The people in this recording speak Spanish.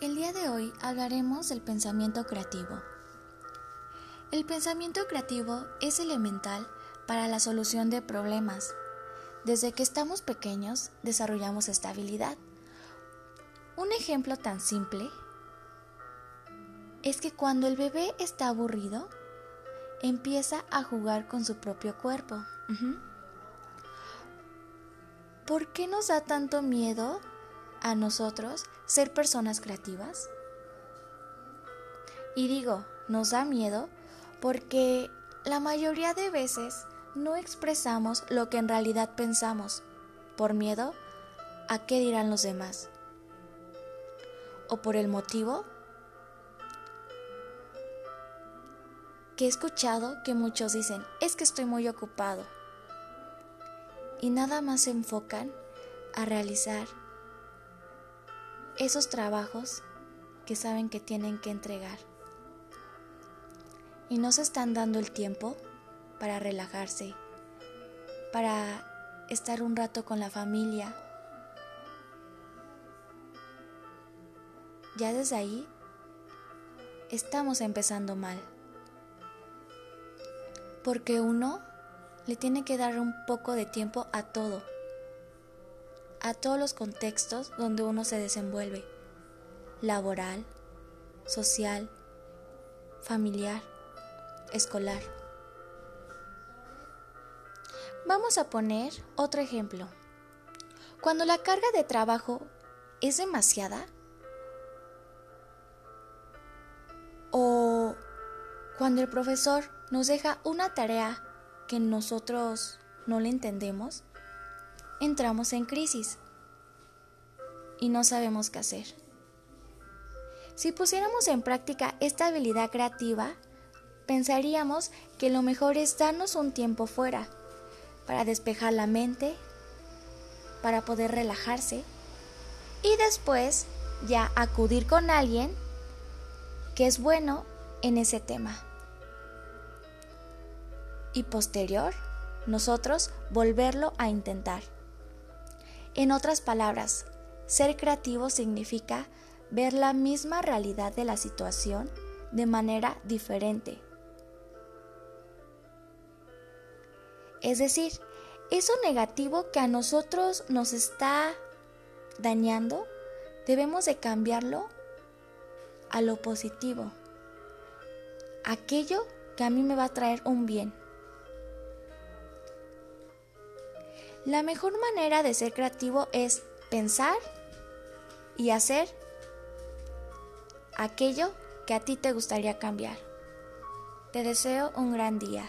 El día de hoy hablaremos del pensamiento creativo. El pensamiento creativo es elemental para la solución de problemas. Desde que estamos pequeños desarrollamos esta habilidad. Un ejemplo tan simple es que cuando el bebé está aburrido, empieza a jugar con su propio cuerpo. ¿Por qué nos da tanto miedo a nosotros ser personas creativas? Y digo, nos da miedo porque la mayoría de veces no expresamos lo que en realidad pensamos por miedo a qué dirán los demás o por el motivo que he escuchado que muchos dicen es que estoy muy ocupado y nada más se enfocan a realizar esos trabajos que saben que tienen que entregar. Y no se están dando el tiempo para relajarse, para estar un rato con la familia. Ya desde ahí estamos empezando mal. Porque uno le tiene que dar un poco de tiempo a todo a todos los contextos donde uno se desenvuelve, laboral, social, familiar, escolar. Vamos a poner otro ejemplo. Cuando la carga de trabajo es demasiada o cuando el profesor nos deja una tarea que nosotros no le entendemos, entramos en crisis y no sabemos qué hacer. Si pusiéramos en práctica esta habilidad creativa, pensaríamos que lo mejor es darnos un tiempo fuera para despejar la mente, para poder relajarse y después ya acudir con alguien que es bueno en ese tema. Y posterior, nosotros volverlo a intentar. En otras palabras, ser creativo significa ver la misma realidad de la situación de manera diferente. Es decir, eso negativo que a nosotros nos está dañando, debemos de cambiarlo a lo positivo. Aquello que a mí me va a traer un bien. La mejor manera de ser creativo es pensar y hacer aquello que a ti te gustaría cambiar. Te deseo un gran día.